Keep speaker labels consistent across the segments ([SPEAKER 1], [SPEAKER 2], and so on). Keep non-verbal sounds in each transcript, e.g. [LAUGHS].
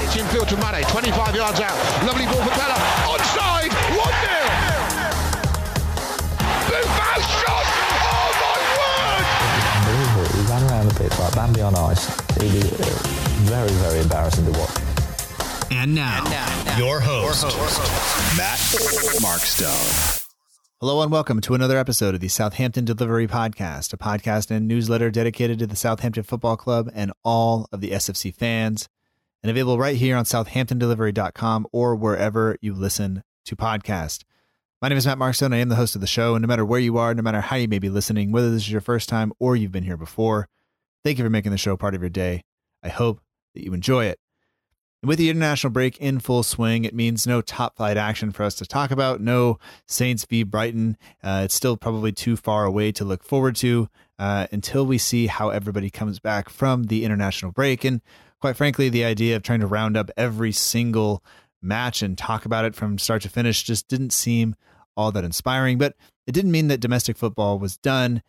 [SPEAKER 1] It's infield to Mane, 25 yards out. Lovely ball for Bella. Onside, 1 0. Buffon shot. Oh my word.
[SPEAKER 2] unbelievable. He ran around the pitch like Bambi on ice. It was uh, very, very embarrassing to watch.
[SPEAKER 3] And now, your host, Matt Markstone. Hello and welcome to another episode of the Southampton Delivery Podcast, a podcast and newsletter dedicated to the Southampton Football Club and all of the SFC fans, and available right here on southamptondelivery.com or wherever you listen to podcasts. My name is Matt Markstone. I am the host of the show, and no matter where you are, no matter how you may be listening, whether this is your first time or you've been here before, thank you for making the show part of your day. I hope that you enjoy it. With the international break in full swing, it means no top flight action for us to talk about. No Saints v Brighton. Uh, it's still probably too far away to look forward to uh, until we see how everybody comes back from the international break. And quite frankly, the idea of trying to round up every single match and talk about it from start to finish just didn't seem all that inspiring. But it didn't mean that domestic football was done.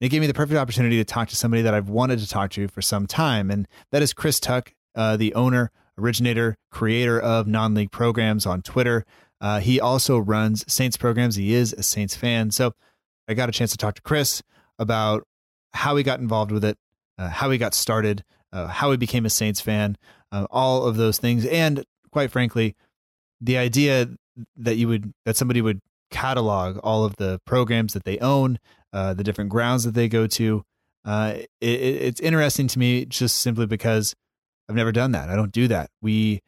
[SPEAKER 3] It gave me the perfect opportunity to talk to somebody that I've wanted to talk to for some time, and that is Chris Tuck, uh, the owner, originator, creator of non league programs on Twitter. Uh, he also runs Saints programs. He is a Saints fan. So I got a chance to talk to Chris about how he got involved with it, uh, how he got started, uh, how he became a Saints fan, uh, all of those things. And quite frankly, the idea that you would, that somebody would catalog all of the programs that they own, uh, the different grounds that they go to. It, it's interesting to me just simply because I've never done that. I don't do that. We,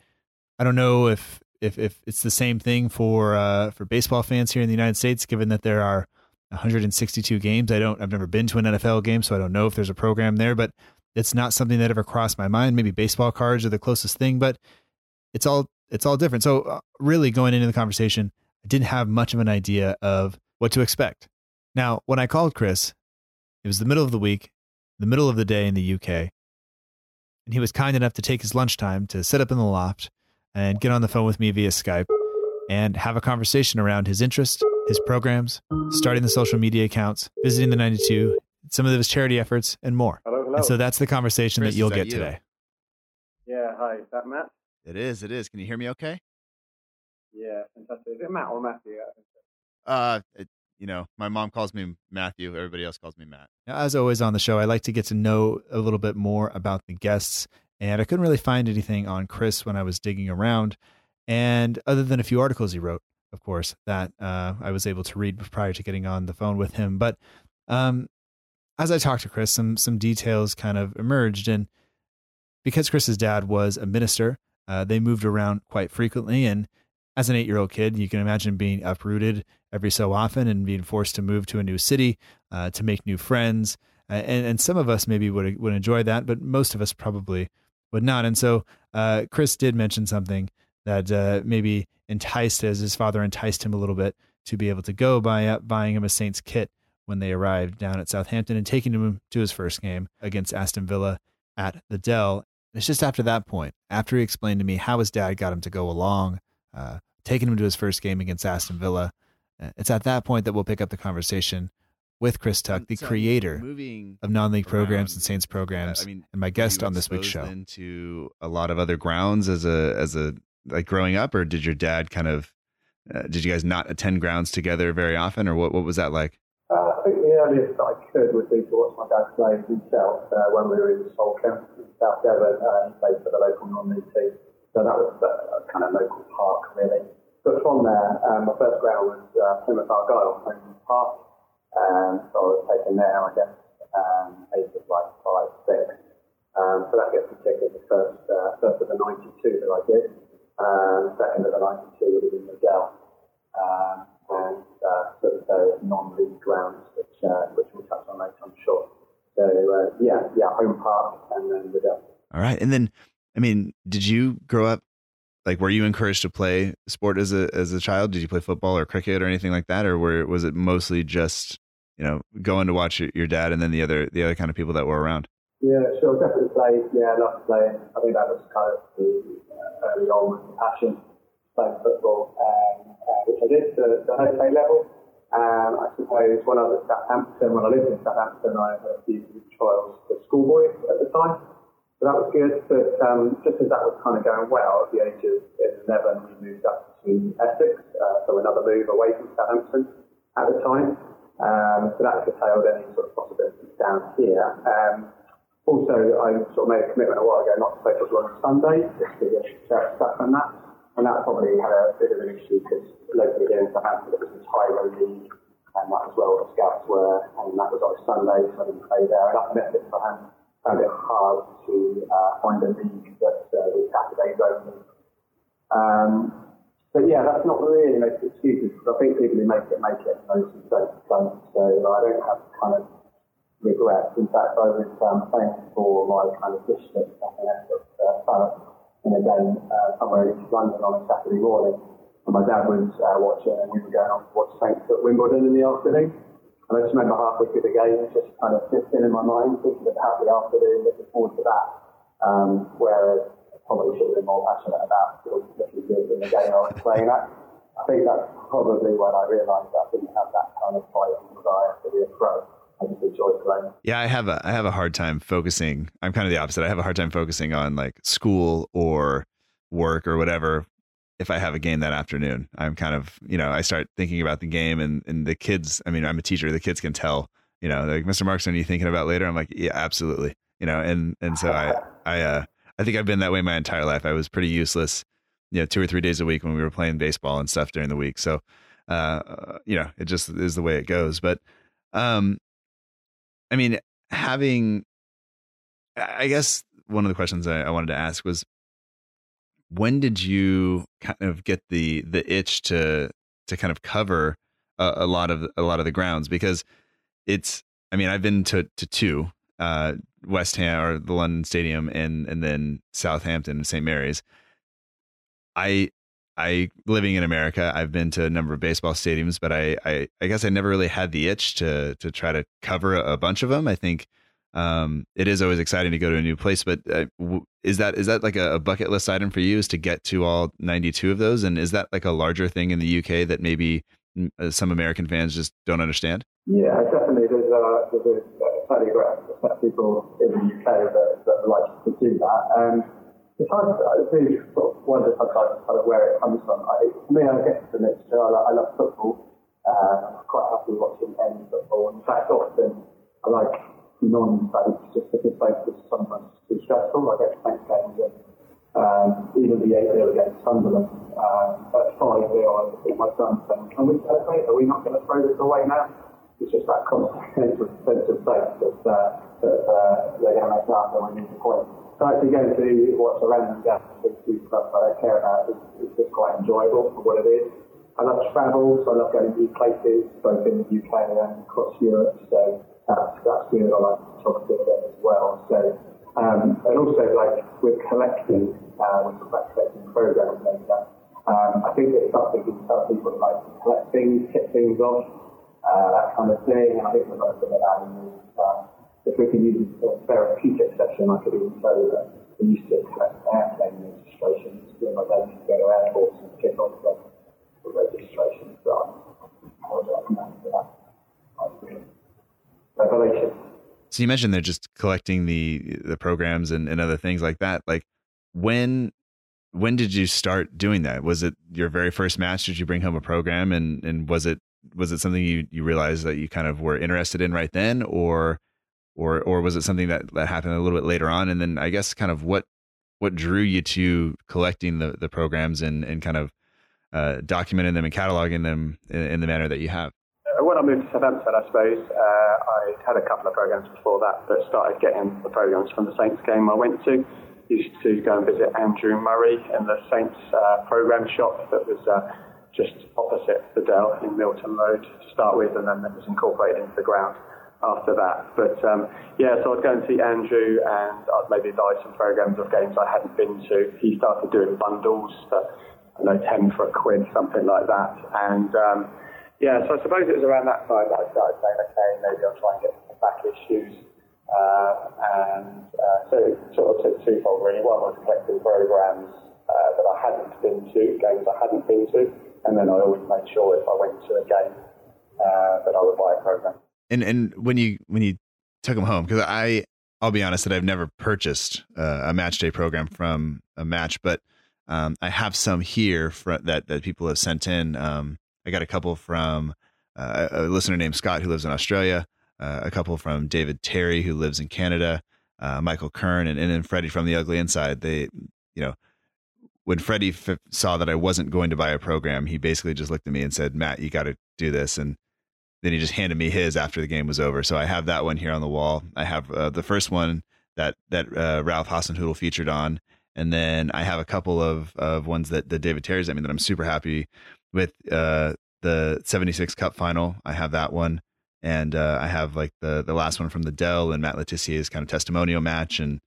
[SPEAKER 3] I don't know if if if it's the same thing for uh, for baseball fans here in the United States, given that there are 162 games. I don't. I've never been to an NFL game, so I don't know if there's a program there. But it's not something that ever crossed my mind. Maybe baseball cards are the closest thing, but it's all it's all different. So uh, really, going into the conversation, I didn't have much of an idea of what to expect. Now, when I called Chris, it was the middle of the week, the middle of the day in the UK, and he was kind enough to take his lunchtime to sit up in the loft and get on the phone with me via Skype and have a conversation around his interest, his programs, starting the social media accounts, visiting the 92, some of his charity efforts, and more.
[SPEAKER 4] Hello, hello.
[SPEAKER 3] And so that's the conversation
[SPEAKER 5] Chris,
[SPEAKER 3] that you'll
[SPEAKER 5] that
[SPEAKER 3] get
[SPEAKER 5] you?
[SPEAKER 3] today.
[SPEAKER 4] yeah, hi, is that Matt?
[SPEAKER 5] It is. It is. Can you hear me? Okay.
[SPEAKER 4] Yeah, fantastic. Is it Matt or Matthew? I.
[SPEAKER 5] Uh, it, you know, my mom calls me Matthew. Everybody else calls me Matt.
[SPEAKER 3] Now, as always on the show, I like to get to know a little bit more about the guests, and I couldn't really find anything on Chris when I was digging around. And other than a few articles he wrote, of course, that uh, I was able to read prior to getting on the phone with him. But um, as I talked to Chris, some some details kind of emerged, and because Chris's dad was a minister, uh, they moved around quite frequently. And as an eight year old kid, you can imagine being uprooted every so often and being forced to move to a new city uh, to make new friends. Uh, and, and some of us maybe would would enjoy that, but most of us probably would not. And so uh, Chris did mention something that uh, maybe enticed, as his father enticed him a little bit to be able to go by buying him a Saints kit when they arrived down at Southampton and taking him to his first game against Aston Villa at the Dell. It's just after that point, after he explained to me how his dad got him to go along, uh, taking him to his first game against Aston Villa, it's at that point that we'll pick up the conversation with Chris Tuck, the
[SPEAKER 5] So,
[SPEAKER 3] creator
[SPEAKER 5] moving
[SPEAKER 3] of non-league programs and Saints programs,
[SPEAKER 5] I mean,
[SPEAKER 3] and my guest on this week's show.
[SPEAKER 5] Into a lot of other grounds as a as a like growing up, or did your dad kind of? Uh, did you guys not attend grounds together very often, or what? What was that like?
[SPEAKER 4] Uh, I think the earliest I could would be to watch my dad play himself uh, when we were in Salcombe in South Devon. Uh, he played for the local non-league team. So that was a, a kind of local park, really. But from there, um, my first ground was uh, Plymouth Argyle, Plymouth Park. Um, so I was taken there, I guess, um, age of like five, six. Um, so that gets me ticking the first, uh, first of the 92 that I did. Um, second of the 92 would have been the Dell. Um, and uh, various non-league grounds, which, uh, which we'll touch on later, I'm sure. So, uh, yeah, yeah, home park and then the Dell.
[SPEAKER 3] All right, and then I mean, did you grow up like were you encouraged to play sport as a as a child? Did you play football or cricket or anything like that, or were was it mostly just you know going to watch your dad and then the other the other kind of people that were around?
[SPEAKER 4] Yeah, sure, definitely played. Yeah, I loved playing. I think that was kind of the uh, early on passion playing football, um, uh, which I did to the home play level. Um, I suppose when I was at Southampton, when I lived in Southampton, I had a few trials for schoolboys at the time. So that was good. But um, just as that was kind of going well, at the age of 11, we moved up to Essex. Uh, so another move away from Southampton at the time. Um, so that curtailed any sort of possibilities down here. Um, also, I sort of made a commitment a while ago not to play football on Sunday, just to get stuck on that. And that probably had a bit of an issue because locally here in Southampton it was this Highway League and that was where all the scouts were and that was on Sunday so I didn't play there. And up in Essex I found it hard to uh, find a league that uh, was Saturdays only. Um, but yeah, that's not really makes excuses because I think people who make it make it those who don't don't. So I don't have kind of regrets. In fact, I was um, playing for my kind of district up in Essex uh, in a game uh, somewhere in London on a Saturday morning. And my dad was uh, watching, and we were going on to watch Saints at Wimbledon in the afternoon. I just remember halfway through the game, just kind of sitting in my mind, thinking about the afternoon, looking forward to that. Um, whereas I probably should have been more passionate about looking good in the game I was playing at. I think that's probably when I realised I didn't have that kind of fight and desire to be a pro.
[SPEAKER 3] Yeah, I have a I have a hard time focusing. I'm kind of the opposite. I have a hard time focusing on like school or work or whatever if I have a game that afternoon. I'm kind of, you know, I start thinking about the game and and the kids, I mean, I'm a teacher, the kids can tell, you know, like Mr. Marks, are you thinking about later? I'm like, yeah, absolutely. You know, and and so I I uh I think I've been that way my entire life. I was pretty useless, you know, two or three days a week when we were playing baseball and stuff during the week. So uh you know, it just is the way it goes. But um I mean, having, I guess one of the questions I, I wanted to ask was, when did you kind of get the the itch to to kind of cover a, a lot of a lot of the grounds because it's I mean I've been to to two uh, West Ham or the London Stadium and and then Southampton and St Mary's. I I living in America, I've been to a number of baseball stadiums, but I, I, I guess I never really had the itch to to try to cover a, a bunch of them. I think um, it is always exciting to go to a new place, but uh, w- is that is that like a, a, bucket list item for you? Is to get to all ninety two of those, and is that like a larger thing in the UK that maybe mm, uh, some American fans just don't understand?
[SPEAKER 4] Yeah, definitely. There's a, there's a fairly great of people in the UK that, that like to do that. Um, to, I do sort of wonder sometimes kind of where it comes from. I, for me, I guess it's a mixture. I, I love football. Uh, I'm quite happy watching any football. In fact, often I like just because both is sometimes too stressful. I get Saints games and um, even the 8 0 against Sunderland. Um, at 5 0, I think my son saying, Can we celebrate? Are we not going to throw this away now? It's just that constant sense of, faith that, uh, that uh, they're going to make up and we need to point. So actually going to watch a random game do stuff I don't care about is, is just quite enjoyable for what it is. I love travel, so I love going to new places, both in the UK and across Europe. So that's, that's good. I like photography a bit as well. So um, and also like with collecting, uh, with collecting programs and that. Um, I think it's something you tell people like to collect things, hit things off, uh, that kind of thing. I think we're going to it out in the if we can use a therapeutic session, I could even tell you that we used to collect airplane registrations when my dad used to go to airports and kick off the, registrations. So I would recommend that. Revelation.
[SPEAKER 3] So you mentioned they're just collecting the the programs and, and other things like that. Like when when did you start doing that? Was it your very first match? Did you bring home a program and and was it was it something you, you realized that you kind of were interested in right then or or or was it something that, that happened a little bit later on? And then I guess kind of what what drew you to collecting the the programs and and kind of uh, documenting them and cataloging them in, in, the manner that you have?
[SPEAKER 4] I moved to Southampton, I suppose uh, I had a couple of programs before that that started getting the programs from the Saints game I went to. Used to go and visit Andrew Murray in the Saints uh, program shop that was uh, just opposite the Dell in Milton Road to start with, and then it was incorporated into the ground. after that. But um, yeah, so I'd go and see Andrew and I'd maybe buy some programs of games I hadn't been to. He started doing bundles for, I know, 10 for a quid, something like that. And um, yeah, so I suppose it was around that time that I started saying, okay, maybe I'll try and get some back issues. Uh, and uh, so it sort of took twofold really. One was collecting programs uh, that I hadn't been to, games I hadn't been to, and then I always made sure if I went to a game uh, that I would buy a program
[SPEAKER 3] and and when you when you took them home because I I'll be honest that I've never purchased uh, a match day program from a match, but um, I have some here for, that that people have sent in. Um, I got a couple from uh, a listener named Scott who lives in Australia, uh, a couple from David Terry who lives in Canada, uh, Michael Kern, and, and then Freddie from the Ugly Inside. They, you know, when Freddie f- saw that I wasn't going to buy a program, he basically just looked at me and said, "Matt, you got to do this." And then he just handed me his after the game was over. So I have that one here on the wall. I have uh, the first one that that uh, Ralph Hasenhüttl featured on, and then I have a couple of of ones that the David Terry's I mean that I'm super happy with. Uh, the 76 Cup final, I have that one, and uh, I have like the the last one from the Dell and Matt Le Tissier's kind of testimonial match, and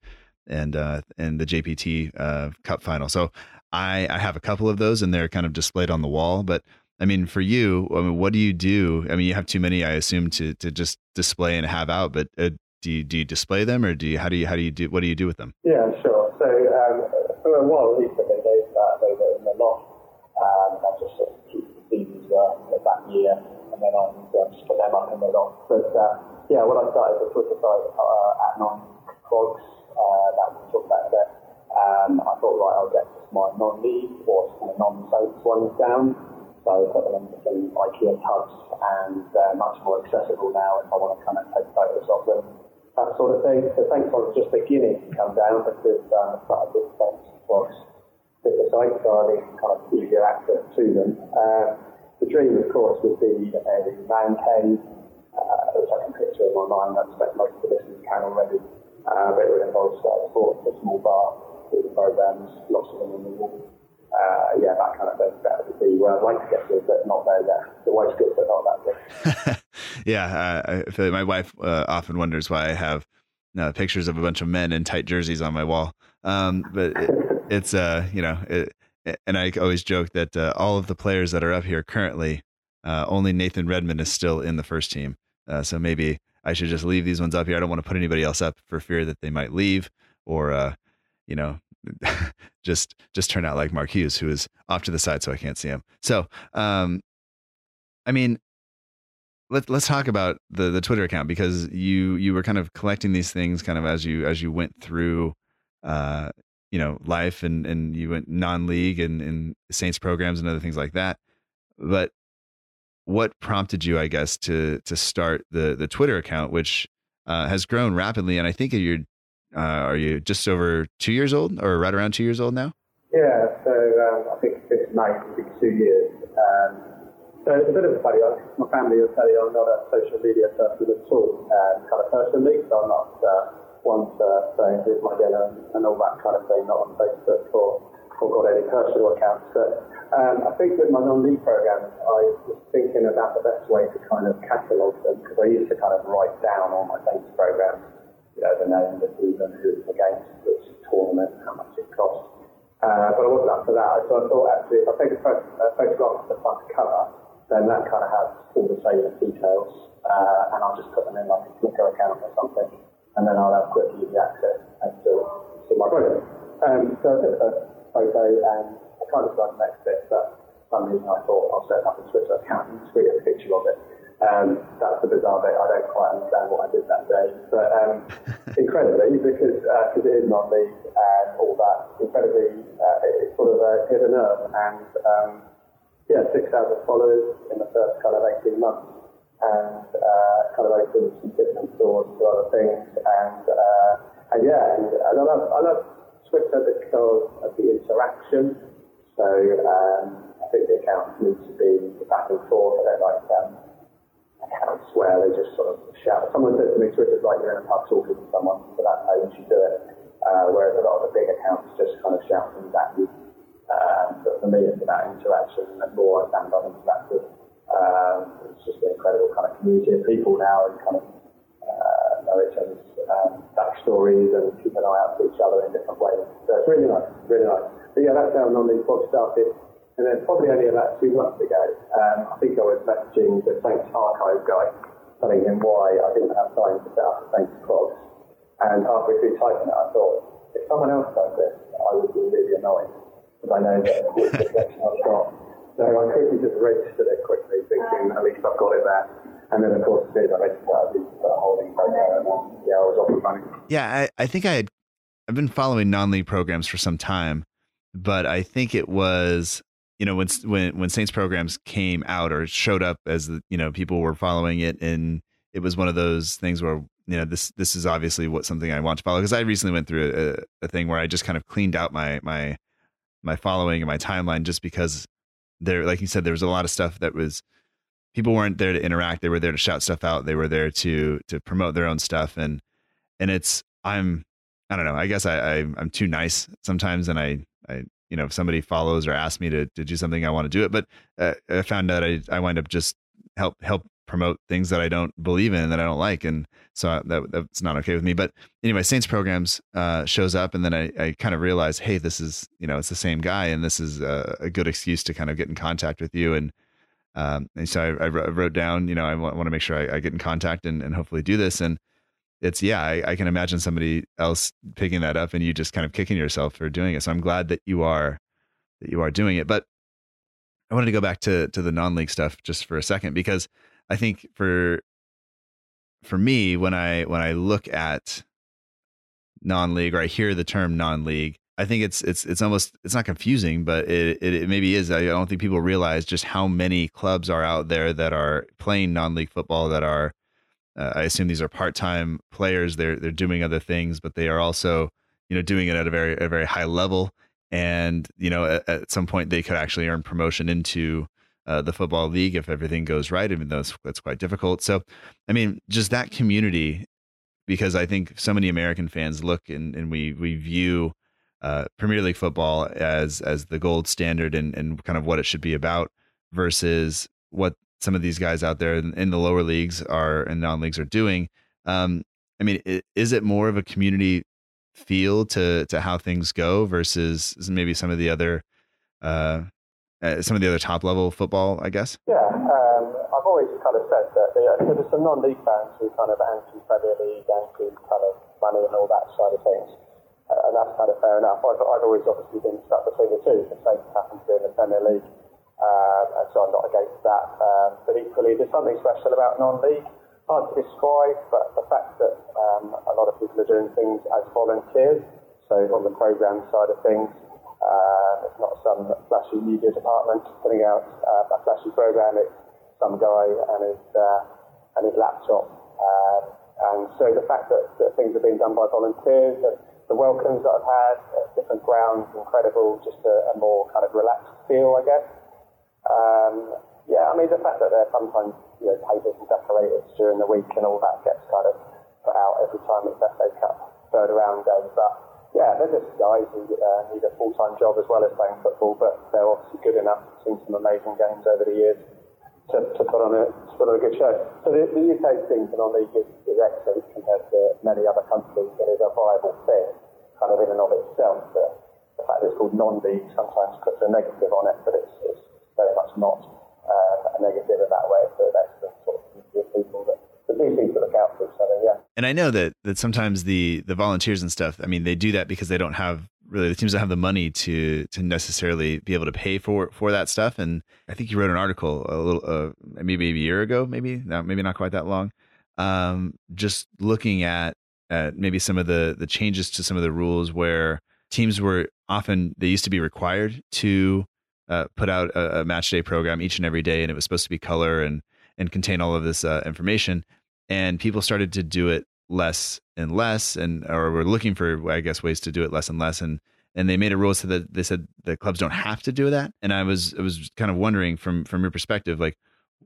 [SPEAKER 3] and uh, and the JPT uh, Cup final. So I I have a couple of those, and they're kind of displayed on the wall, but I mean, for you, I mean, what do you do? I mean, you have too many, I assume, to to just display and have out. But uh, do you do you display them, or do you how do you how do you do what do you do with them?
[SPEAKER 4] Yeah, sure. So um, for a while, recently, they uh, they were in the loft. Um, I just sort of keep the CDs uh, that year, and then I um, put them up in the loft. But uh, yeah, when I started the Twitter site uh, at Nine Quads, uh, that we talked about there, um, I thought, right, I'll get my non-league or kind of non-soaps ones down. So I put them into some IKEA tubs and they're much more accessible now if I want to kind of take photos of them, that sort of thing. So thanks was just beginning to come down because um, I started with thanks the site, so I need kind of easier access to them. Um, the dream, of course, would be a man cave, uh, which I can picture in my mind. I expect most of this can already. Uh, but it would involve uh, sports, a small bar, the programs, lots of them on the wall uh, yeah, that kind of thing. That would be where I'd like to get to, but not there yet. The wife's good, but not that good. [LAUGHS]
[SPEAKER 3] yeah, uh, I feel like my wife uh, often wonders why I have uh, pictures of a bunch of men in tight jerseys on my wall. Um, but it, it's, uh, you know, it, and I always joke that uh, all of the players that are up here currently, uh, only Nathan Redmond is still in the first team. Uh, so maybe I should just leave these ones up here. I don't want to put anybody else up for fear that they might leave or, uh, you know, [LAUGHS] just just turn out like Mark Hughes, who is off to the side, so I can't see him. So, um, I mean, let's let's talk about the the Twitter account because you you were kind of collecting these things kind of as you as you went through, uh, you know, life and and you went non league and and Saints programs and other things like that. But what prompted you, I guess, to to start the the Twitter account, which uh, has grown rapidly, and I think you're uh, are you just over two years old, or right around two years old now?
[SPEAKER 4] Yeah, so um, I think this May will be two years. Um, so it's a bit of a funny. My family will tell you I'm not a social media person at all, um, kind of personally. So I'm not uh, one to say here's my dinner and all that kind of thing. Not on Facebook or or got any personal accounts. But um, I think with my non-league programs, I was thinking about the best way to kind of catalogue them because I used to kind of write down all my Saints programs you know, the name, of the season, who it's against, which tournament, how much it costs. Uh, but I wasn't up for that. So I thought actually, if I take a, photo, a photograph of the front cover, then that kind of has all the salient details, uh, and I'll just put them in like a Flickr account or something, and then I'll have quick easy access to, to my project. Um, so I took a photo and I kind of started next bit, but for some reason I thought I'll set up a Twitter account and tweet a picture of it. Um, that's the bizarre bit. I don't quite understand what I did that day, but um, [LAUGHS] incredibly, because uh, cause it is non-league and all that, incredibly, uh, it, sort of uh, hit a nerve. And um, yeah, 6,000 followers in the first kind of 18 months, and uh, kind of opened some different doors to other things. And uh, and yeah, and, I love I love Twitter because of the interaction. So um, I think the accounts need to be back and forth. I don't like um, accounts where they just sort of shout. Someone said to me, Twitter's like you're in a pub talking to someone, so that's how you should do it. Uh, whereas a lot of the big accounts just kind of shout things at you. Um, but for me, it's about interaction, and more I stand on interactive, um, it's just an incredible kind of community of people now, and kind of know each other's um, backstories and keep an eye out for each other in different ways. So it's really nice, really nice. But yeah, that's how non-league pod started. And then probably only about two months ago, um, I think I was messaging the Saints archive guy, telling him why I didn't have time to set up the Saints blogs. And halfway through typing it, I thought, if someone else does this, I would be really annoyed because I know that the [LAUGHS] section I've got. So I quickly just registered it quickly, thinking at least I've got it there. And then, of course, as soon as I registered, I holding program, yeah, I was off and running.
[SPEAKER 3] Yeah, I, I think I had, I've been following non-league programs for some time, but I think it was you know when when when Saints programs came out or showed up as the you know people were following it and it was one of those things where you know this this is obviously what something I want to follow because I recently went through a, a thing where I just kind of cleaned out my my my following and my timeline just because there like you said there was a lot of stuff that was people weren't there to interact. They were there to shout stuff out. They were there to to promote their own stuff. And and it's I'm I don't know. I guess I, I I'm too nice sometimes. And I I you know if somebody follows or asks me to, to do something i want to do it. But uh, i found out I, I wind up just help help promote things that i don't believe in that i don't like and so that that's not okay with me but anyway saints programs uh, shows up and then i, I kind of realize, hey this is you know it's the same guy and this is a, a good excuse to kind of get in contact with you and um, and so I, I, wrote down, you know, I want, want to make sure I, I, get in contact and, and hopefully do this. And it's yeah, I, I, can imagine somebody else picking that up and you just kind of kicking yourself for doing it. So I'm glad that you are that you are doing it. But I wanted to go back to to the non-league stuff just for a second because I think for for me when I when I look at non-league or I hear the term non-league, I think it's it's it's almost it's not confusing, but it, it, it maybe is. I don't think people realize just how many clubs are out there that are playing non-league football that are uh, I assume these are part-time players. They're they're doing other things, but they are also you know doing it at a very a very high level. And you know, at, at some point, they could actually earn promotion into uh, the football league if everything goes right, even though it's, it's quite difficult. So, I mean, just that community, because I think so many American fans look and, and we we view uh, Premier League football as as the gold standard and and kind of what it should be about versus what some of these guys out there in, in the lower leagues are and non leagues are doing. Um, I mean, is it more of a community feel to to how things go versus maybe some of the other uh, uh, some of the other top level football? I guess.
[SPEAKER 4] Yeah, um, I've always kind of said that there, there's some non-league fans who kind of anti-Premier League, anti kind of money and all that side of things. Uh, and that's kind of fair enough. I've, I've always obviously been stuck between the two. The Saints happen to in the Premier League, um, and so I'm not against that. Um, but equally, there's something special about non-league. Hard to describe, but the fact that um, a lot of people are doing things as volunteers, so on the program side of things, uh, it's not some flashy media department putting out uh, a flashy program. It's some guy and his uh, and his laptop. Um, and so the fact that, that things are being done by volunteers and the welcomes that I've had at different grounds, incredible, just a, a more kind of relaxed feel, I guess. Um, yeah, I mean, the fact that there are sometimes, you know, papers and decorators during the week and all that gets kind of put out every time it's FA Cup third round game. But yeah, they're just guys who uh, need a full-time job as well as playing football, but they're obviously good enough. Seen some amazing games over the years to, to put on a to put on a good show. So the, the UK team for non-league is, is excellent compared to many other countries, and is a viable thing, kind of in and of itself. But the fact that it's called non-league sometimes puts a negative on it, but it's, it's very much not uh, a negative in that way. So that's the sort of people that the two things to look out for. So yeah.
[SPEAKER 3] And I know that that sometimes the the volunteers and stuff. I mean, they do that because they don't have really the teams don't have the money to to necessarily be able to pay for for that stuff. And I think you wrote an article a little uh, maybe a year ago, maybe no, maybe not quite that long. Um, just looking at at maybe some of the the changes to some of the rules where teams were often they used to be required to uh, put out a, a, match day program each and every day, and it was supposed to be color and and contain all of this uh, information. And people started to do it less and less, and or were looking for, I guess, ways to do it less and less. And and they made a rule so that they said the clubs don't have to do that. And I was I was kind of wondering from from your perspective, like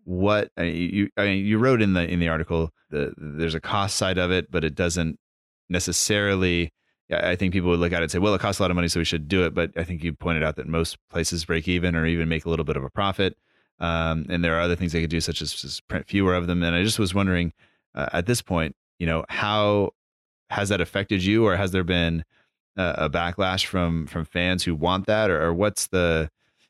[SPEAKER 3] what I mean, you I mean, you wrote in the in the article the there's a cost side of it, but it doesn't necessarily I think people would look at it and say, well, it costs a lot of money, so we should do it. But I think you pointed out that most places break even or even make a little bit of a profit. Um, and there are other things they could do, such as just print fewer of them. And I just was wondering uh, at this point, you know, how has that affected you, or has there been a, a backlash from from fans who want that, or, or what's the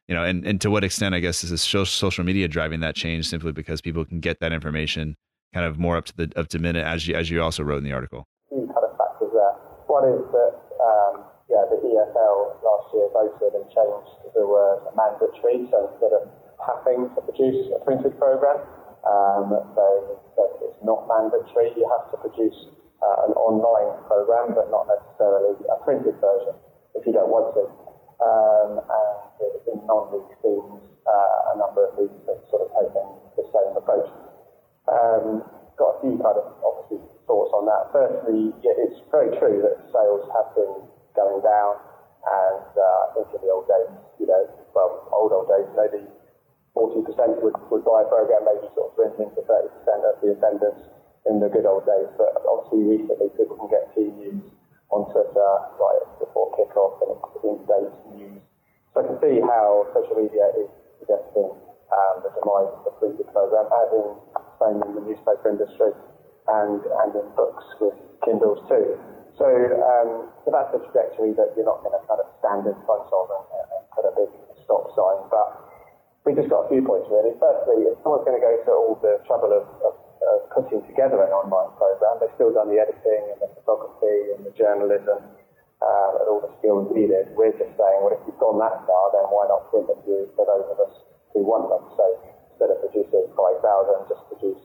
[SPEAKER 3] you know, and, and to what extent, I guess, is social media driving that change simply because people can get that information kind of more up to the up to minute, as you as you also wrote in the article?
[SPEAKER 4] Two kind of factors there. One is that um, yeah, the EFL last year voted and changed the word mandatory, so instead of having to produce a printed program, um, they said it's not mandatory. You have to produce uh, an online program, but not necessarily a printed version if you don't want to. Um, and in non-league teams, uh, a number of leagues have sort of taken the same approach. Um, got a few kind of obviously thoughts on that. Firstly, yeah, it's very true that sales have been going down. And uh, I think in the old days, you know, well, old, old days, maybe 40% would, would buy a program, maybe sort of dwindling to 30% of the attendance in the good old days. But obviously, recently, people can get team news on Twitter right before kickoff and it's in-date news. So I can see how social media is suggesting um, the demise of the printed program, as in same in the newspaper industry and, and in books with Kindles too. So, um, so that's a trajectory that you're not going to kind of stand in front of and, and put a big stop sign. But we just got a few points really. Firstly, if someone's going to go to all the trouble of, of, of putting together an online program, they've still done the editing and the photography and the journalism um, and all the skills needed. We're just saying, well, if you've gone that far, then why not print a few for those of us who want them? So instead of producing 5,000, just produce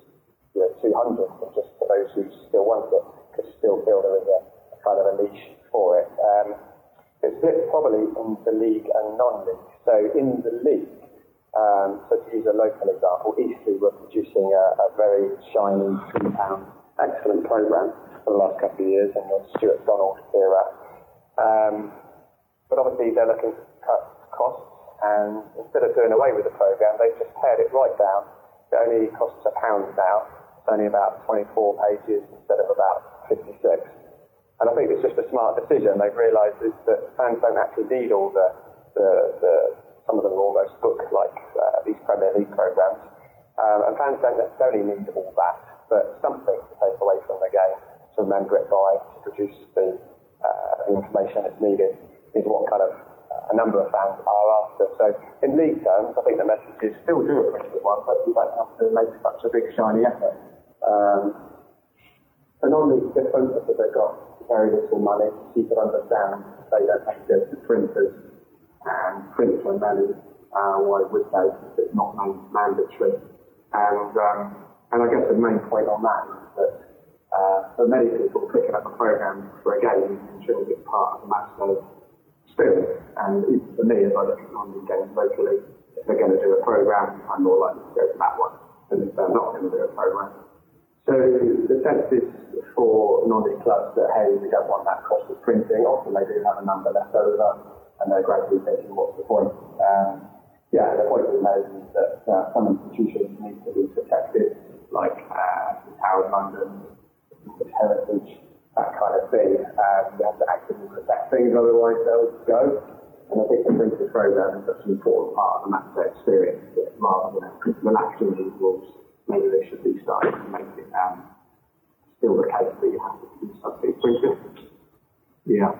[SPEAKER 4] you know, 200 just for those who still want it, because still feel there is a kind of a niche for it. Um, it's split probably into league and non-league. So in the league, um, so to use a local example, Eastleigh were producing a, a very shiny, three-pound, excellent program for the last couple of years in the Stewart Donald era. Um, but obviously they're looking to cut costs, and instead of doing away with the program, they've just pared it right down. It only costs a pound now. It's only about 24 pages instead of about 56. And I think it's just a smart decision. They've realised that fans don't actually need all the, the, the some of them are almost book-like, uh, these Premier League programs. Um, and fans don't necessarily need all that, but something to take away from the game, to remember it by, to produce the, uh, the information that's needed, is what kind of uh, a number of fans are after. So in league terms, I think the message is still do a printed one, but you don't have to make such a big shiny effort. Um, the non-league different because they've got very little money. People understand they don't have to printers and for money. Uh, why would they? It's not mandatory. And um, and I guess the main point on that is that uh, for many people, picking up a program for a game is an intrinsic part of the day experience. And even for me, if I look at non-league games locally, if they're going to do a program, I'm more likely to go to that one than if they're not going to do a program. So the sense is for non-league clubs that, hey, we don't want that cost of printing. Often they do have a number left over and they're gradually thinking, what's the point? Um, yeah, the point we made is that uh, some institutions need to be protected, like uh, the Tower of London, the heritage, that kind of thing. Um, we have to actively protect things, otherwise they'll go. And I think the printed program is such an important part of the match experience that rather than relaxing these rules, maybe they should be starting to make it um, still the case that you have to do something printed. Yeah.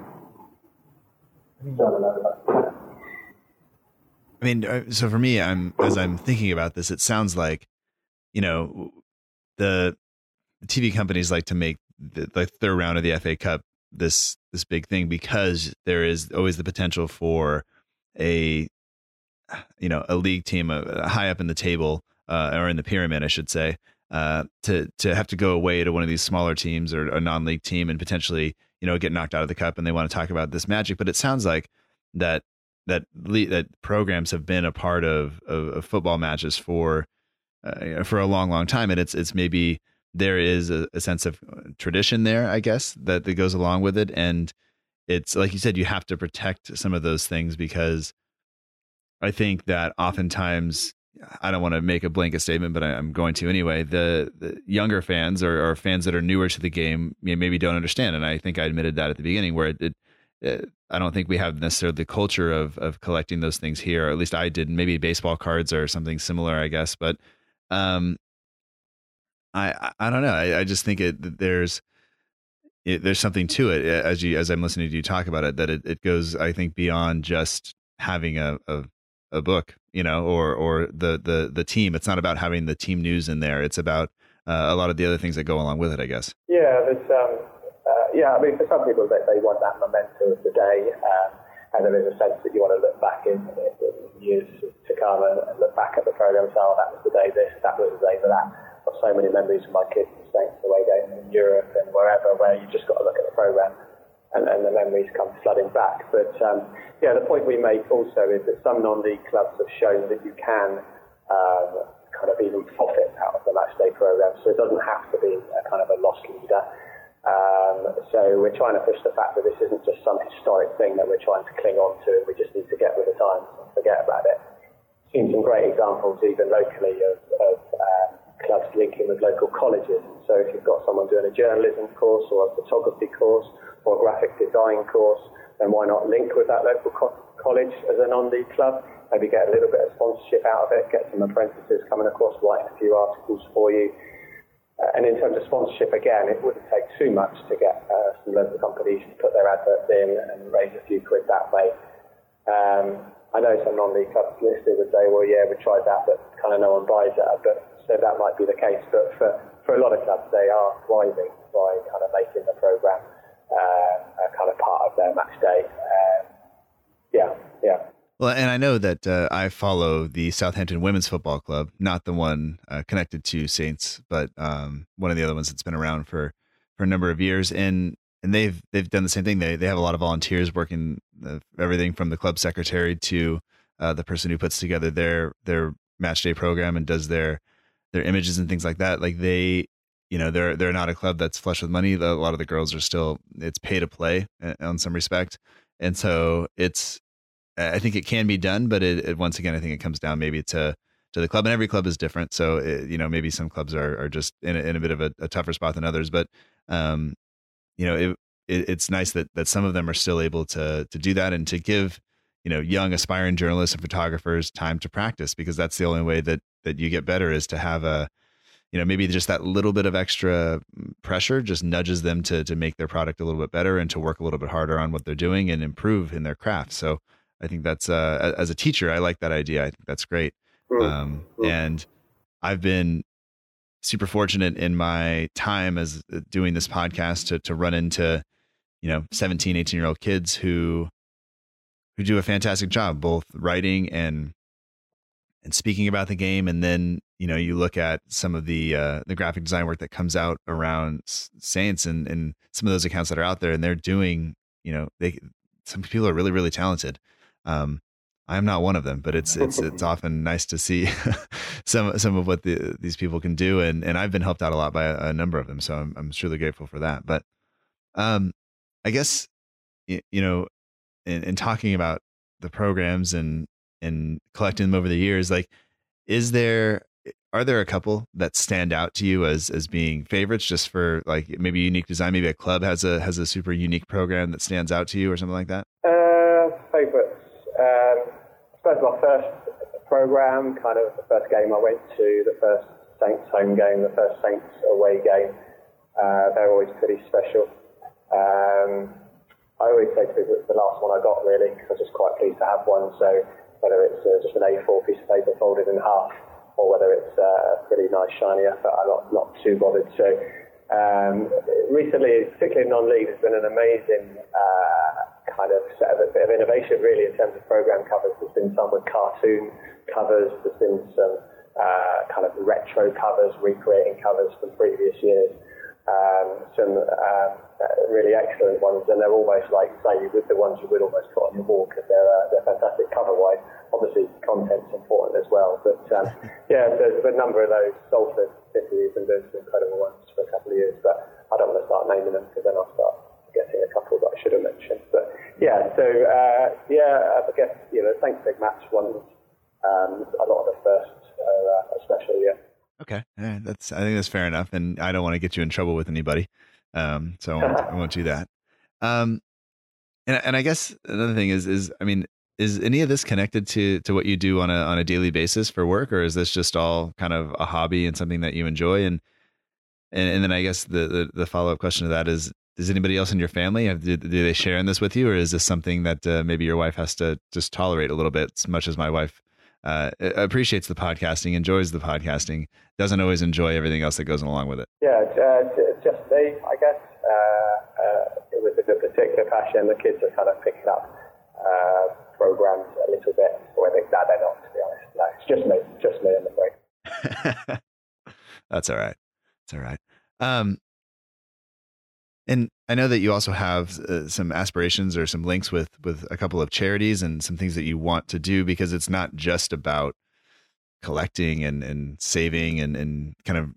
[SPEAKER 3] I mean, uh, so for me, I'm as I'm thinking about this, it sounds like, you know, the, TV companies like to make the, the third round of the FA Cup this this big thing because there is always the potential for a, you know, a league team uh, high up in the table uh, or in the pyramid, I should say, uh, to to have to go away to one of these smaller teams or a non-league team and potentially you know get knocked out of the cup, and they want to talk about this magic. But it sounds like that that that programs have been a part of of, of football matches for uh, for a long, long time, and it's it's maybe there is a, a sense of tradition there, I guess, that that goes along with it, and it's like you said, you have to protect some of those things because I think that oftentimes I don't want to make a blanket statement, but I'm going to anyway. The, the younger fans or, or, fans that are newer to the game maybe don't understand, and I think I admitted that at the beginning, where it, it, it, I don't think we have necessarily the culture of of collecting those things here. Or at least I didn't. Maybe baseball cards or something similar, I guess. But um, I I don't know. I, I just think it there's it, there's something to it as you as I'm listening to you talk about it that it, it goes I think beyond just having a, a a book, you know, or or the the the team. It's not about having the team news in there. It's about uh, a lot of the other things that go along with it, I guess.
[SPEAKER 4] Yeah, there's um, uh, yeah. I mean, for some people, they, they want that momentum of the day, um, and there is a sense that you want to look back in, in years to come and, look back at the program and say, oh, that was the day this, that was the day for that. I've so many memories of my kids staying away games in Europe and wherever, where you just got to look at the program and, and the memories come flooding back. But um, yeah, the point we make also is that some non-league clubs have shown that you can um, kind of even profit out of the match day program. So it doesn't have to be a kind of a loss leader. Um, so we're trying to push the fact that this isn't just some historic thing that we're trying to cling on to. And we just need to get with the times and forget about it. Seen some great examples even locally of, of um, clubs linking with local colleges. So if you've got someone doing a journalism course or a photography course or graphic design course, then why not link with that local co- college as a non-league club? maybe get a little bit of sponsorship out of it, get some apprentices coming across writing a few articles for you. Uh, and in terms of sponsorship, again, it wouldn't take too much to get uh, some local companies to put their adverts in and raise a few quid that way. Um, I know some non-league clubs listed would say, well, yeah, we tried that, but kind of no one buys it. But so that might be the case. But for, for a lot of clubs, they are thriving by kind of making the program uh, a kind of part of their match day. Um, yeah, yeah.
[SPEAKER 3] Well, and I know that uh, I follow the Southampton Women's Football Club, not the one uh, connected to Saints, but um, one of the other ones that's been around for, for a number of years, and and they've they've done the same thing. They they have a lot of volunteers working uh, everything from the club secretary to uh, the person who puts together their their match day program and does their their images and things like that. Like they, you know, they're they're not a club that's flush with money. A lot of the girls are still it's pay to play uh, on some respect, and so it's I think it can be done, but it, it, once again, I think it comes down maybe to to the club, and every club is different. So it, you know, maybe some clubs are are just in a, in a bit of a, a tougher spot than others. But um, you know, it, it's nice that that some of them are still able to to do that and to give you know young aspiring journalists and photographers time to practice because that's the only way that that you get better is to have a you know maybe just that little bit of extra pressure just nudges them to to make their product a little bit better and to work a little bit harder on what they're doing and improve in their craft so I think that's uh, as a teacher, I like that idea. I think that's great. Um, and I've been super fortunate in my time as uh, doing this podcast to to run into you know 17 18 year old kids who who do a fantastic job both writing and and speaking about the game and then you know you look at some of the uh, the graphic design work that comes out around saints and and some of those accounts that are out there and they're doing you know they some people are really really talented um, I'm not one of them, but it's it's it's [LAUGHS] often nice to see [LAUGHS] some some of what the, these people can do, and and I've been helped out a lot by a, a number of them, so I'm I'm truly grateful for that. But um, I guess you, you know, in, in talking about the programs and and collecting them over the years, like, is there are there a couple that stand out to you as as being favorites just for like maybe unique design maybe a club has a has a super unique program that stands out to you or something like that
[SPEAKER 4] uh favorites um, I suppose my first program, kind of the first game I went to, the first Saints home game, the first Saints away game, uh, they're always pretty special. Um, I always say to people it's the last one I got really because I was just quite pleased to have one. So whether it's uh, just an A4 piece of paper folded in half or whether it's uh, a pretty nice shiny effort, I'm not, not too bothered. So um, recently, particularly in non-league, there's been an amazing uh, kind of set of a bit of innovation really in terms of program covers. There's been some with cartoon covers. There's been some uh, kind of retro covers, recreating covers from previous years. Um, some um, really excellent ones, and they're almost like say with the ones you would almost put on your wall because they're uh, they're fantastic cover-wise. Obviously, content's important as well, but um, [LAUGHS] yeah, there's a number of those. Salford been doing some incredible ones for a couple of years, but I don't want to start naming them because then I'll start forgetting a couple that I should have mentioned. But yeah, so uh, yeah, I guess you know, thanks big match ones. Um, a lot of the first are uh, special, yeah.
[SPEAKER 3] Okay, that's I think that's fair enough, and I don't want to get you in trouble with anybody, um, so I won't, I won't do that. Um, and and I guess another thing is is I mean, is any of this connected to to what you do on a on a daily basis for work, or is this just all kind of a hobby and something that you enjoy? And and, and then I guess the, the, the follow up question to that is: Does anybody else in your family have, do, do they share in this with you, or is this something that uh, maybe your wife has to just tolerate a little bit? As much as my wife uh, appreciates the podcasting, enjoys the podcasting, doesn't always enjoy everything else that goes along with it.
[SPEAKER 4] Yeah, uh, just me, I guess. Uh, uh, with a particular passion, the kids are kind of picking up uh, programs a little bit. Or I think that they're not, to be honest. No, it's just me, just me, I'm
[SPEAKER 3] afraid. [LAUGHS] That's all right. That's all right. Um, and I know that you also have uh, some aspirations or some links with with a couple of charities and some things that you want to do because it's not just about collecting and and saving and and kind of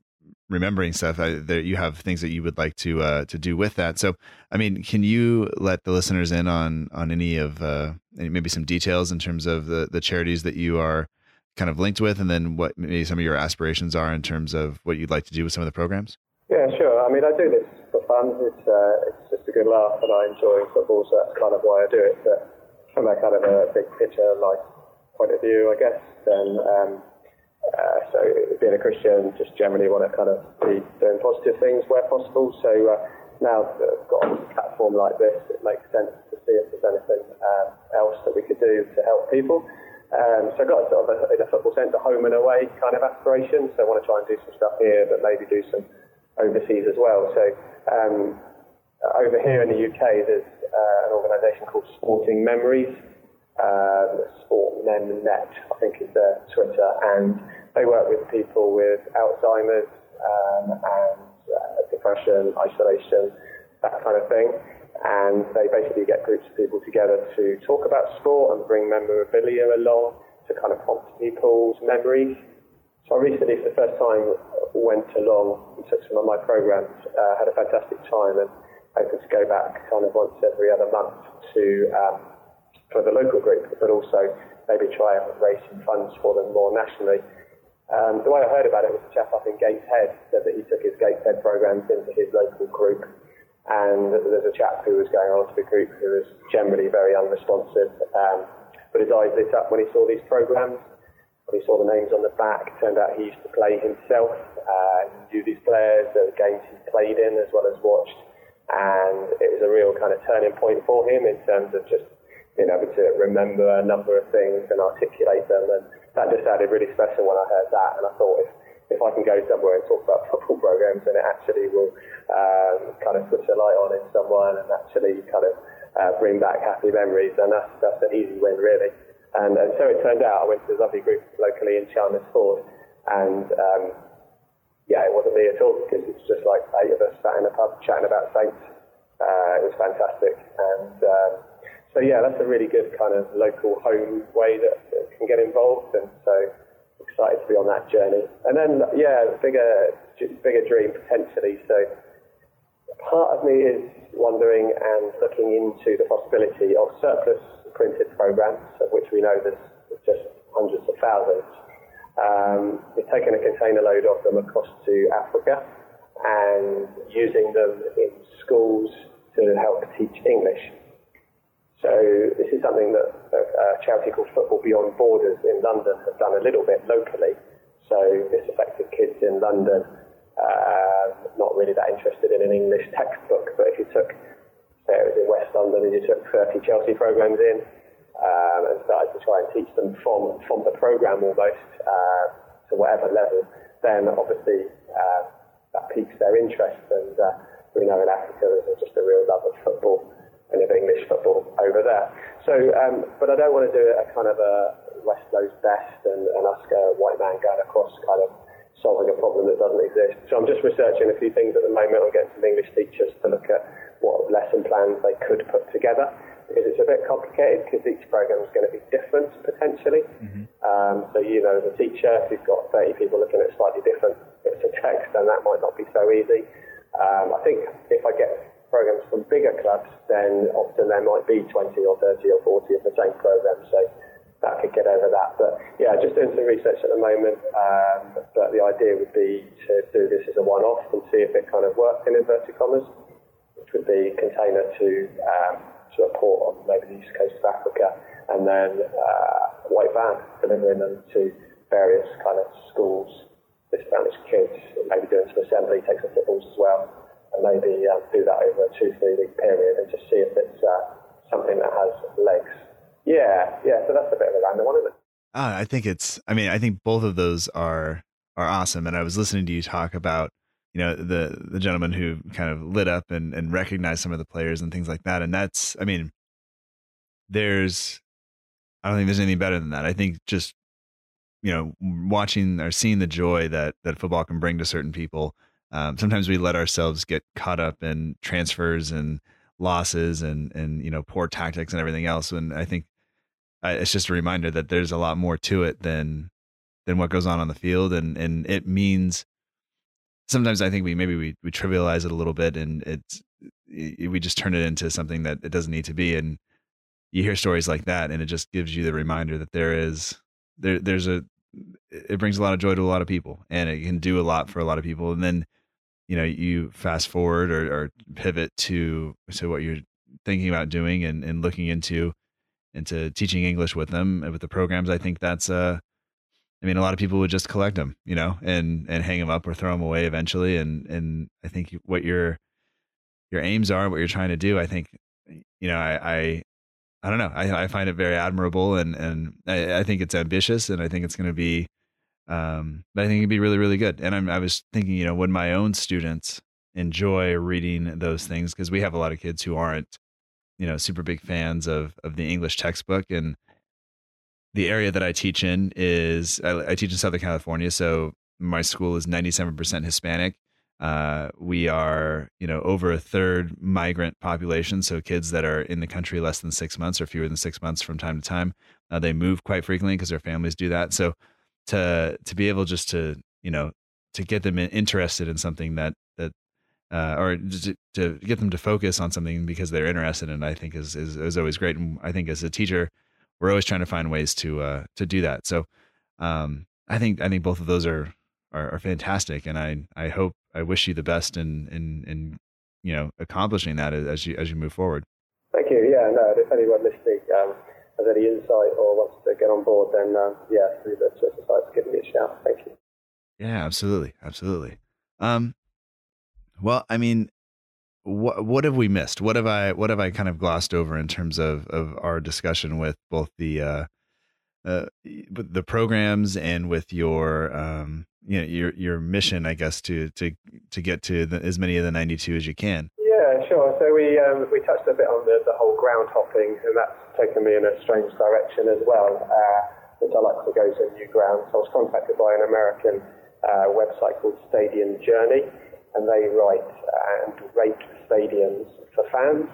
[SPEAKER 3] remembering stuff. You have things that you would like to uh, to do with that. So, I mean, can you let the listeners in on on any of uh, maybe some details in terms of the the charities that you are kind of linked with, and then what maybe some of your aspirations are in terms of what you'd like to do with some of the programs?
[SPEAKER 4] Yeah, sure. I mean, I do for fun. It's uh, it's just a good laugh, and I enjoy football, so that's kind of why I do it. But from a kind of a big picture like point of view, I guess, then um, uh, so being a Christian, just generally want to kind of be doing positive things where possible. So uh, now that I've got a platform like this, it makes sense to see if there's anything um, else that we could do to help people. Um, so I've got sort of a, a football centre home and away kind of aspiration. So I want to try and do some stuff here, but maybe do some overseas as well. So um, over here in the UK, there's uh, an organisation called Sporting Memories. Uh, Sport Net, I think is their Twitter, and they work with people with Alzheimer's um, and uh, depression, isolation, that kind of thing. And they basically get groups of people together to talk about sport and bring memorabilia along to kind of prompt people's memories. So I recently, for the first time, went along and took some of my programs, uh, had a fantastic time, and hoping to go back kind of once every other month to um, for the local group, but also maybe try raise some funds for them more nationally. Um, the way I heard about it was a chap up in Gateshead said that he took his Gateshead programs into his local group, and there's a chap who was going on to the group who was generally very unresponsive, um, but his eyes lit up when he saw these programs when he saw the names on the back, turned out he used to play himself. Uh, knew these players, the games he played in as well as watched, and it was a real kind of turning point for him in terms of just being able to remember a number of things and articulate them. And that just sounded really special when I heard that. And I thought if if I can go somewhere and talk about [LAUGHS] football programs, then it actually will um, kind of switch a light on in someone and actually kind of uh, bring back happy memories. And that's that's an easy win, really. And, and so it turned out I went to a lovely group locally in Chelmsford, and um, yeah, it wasn't me at all because it's just like eight of us sat in a pub chatting about Saints. Uh, it was fantastic, and um, so yeah, that's a really good kind of local home way that, that can get involved, and so excited to be on that journey. And then yeah, bigger bigger dream potentially. So part of me is wondering and looking into the possibility of surplus printed programs, of which we know there's just hundreds of thousands. Um, we've taken a container load of them across to Africa and using them in schools to help teach English. So this is something that a charity called Football Beyond Borders in London have done a little bit locally. So this affected kids in London, uh, not really that interested in an English textbook, but if you took was in West London, and you took 30 Chelsea programs in um, and started to try and teach them from from the program almost uh, to whatever level. Then obviously uh, that piques their interest, and uh, we know in Africa there's just a real love of football and of English football over there. So, um, but I don't want to do a kind of a West knows best and, and ask a white man going across kind of solving a problem that doesn't exist. So I'm just researching a few things at the moment. I'm getting some English teachers to look at what lesson plans they could put together because it's a bit complicated because each program is going to be different potentially. Mm-hmm. Um, so, you know, as a teacher, if you've got 30 people looking at slightly different bits of text, then that might not be so easy. Um, I think if I get programs from bigger clubs, then often there might be 20 or 30 or 40 of the same program. So that could get over that. But yeah, just doing some research at the moment. Um, but the idea would be to do this as a one-off and see if it kind of works in inverted commas which would be container to um, to a port on maybe the east coast of Africa, and then uh, white van delivering them to various kind of schools disadvantaged kids, maybe doing some assembly, take some footballs as well, and maybe um, do that over a two, three week period and just see if it's uh, something that has legs. Yeah, yeah. So that's a bit of a random one, isn't it?
[SPEAKER 3] Uh, I think it's. I mean, I think both of those are are awesome. And I was listening to you talk about, you know, the the gentleman who kind of lit up and and recognized some of the players and things like that. And that's. I mean, there's. I don't think there's anything better than that. I think just you know watching or seeing the joy that that football can bring to certain people um, sometimes we let ourselves get caught up in transfers and losses and and you know poor tactics and everything else and i think it's just a reminder that there's a lot more to it than than what goes on on the field and and it means sometimes i think we maybe we, we trivialize it a little bit and it's we just turn it into something that it doesn't need to be and you hear stories like that and it just gives you the reminder that there is there there's a it brings a lot of joy to a lot of people and it can do a lot for a lot of people and then you know you fast forward or, or pivot to to what you're thinking about doing and, and looking into into teaching english with them with the programs i think that's uh i mean a lot of people would just collect them you know and and hang them up or throw them away eventually and and i think what your your aims are what you're trying to do i think you know i i I don't know. I, I find it very admirable, and and I, I think it's ambitious, and I think it's going to be, um, but I think it'd be really really good. And I'm, I was thinking, you know, would my own students enjoy reading those things? Because we have a lot of kids who aren't, you know, super big fans of of the English textbook, and the area that I teach in is I, I teach in Southern California, so my school is 97% Hispanic, uh, we are, you know, over a third migrant population, so kids that are in the country less than six months or fewer than six months from time to time. Uh, they move quite frequently because their families do that. So to to be able just to you know to get them interested in something that that uh, or to, to, get them to focus on something because they're interested in, I think is, is is always great. And I think as a teacher, we're always trying to find ways to uh, to do that. So um, I think I think both of those are are, are fantastic, and I I hope I wish you the best in in in you know accomplishing that as you as you move forward.
[SPEAKER 4] Thank you. Yeah, no. If anyone listening um, has any insight or wants to get on board, then uh, yeah, through the Twitter site, give me a shout. Thank you.
[SPEAKER 3] Yeah, absolutely, absolutely. Um, well, I mean, what what have we missed? What have I what have I kind of glossed over in terms of of our discussion with both the uh, uh the programs and with your um you know your your mission, I guess, to to to get to the, as many of the 92 as you can.
[SPEAKER 4] Yeah, sure. So we um, we touched a bit on the, the whole ground hopping, and that's taken me in a strange direction as well, uh, which I like to go to new ground. So I was contacted by an American uh, website called Stadium Journey, and they write and rate stadiums for fans.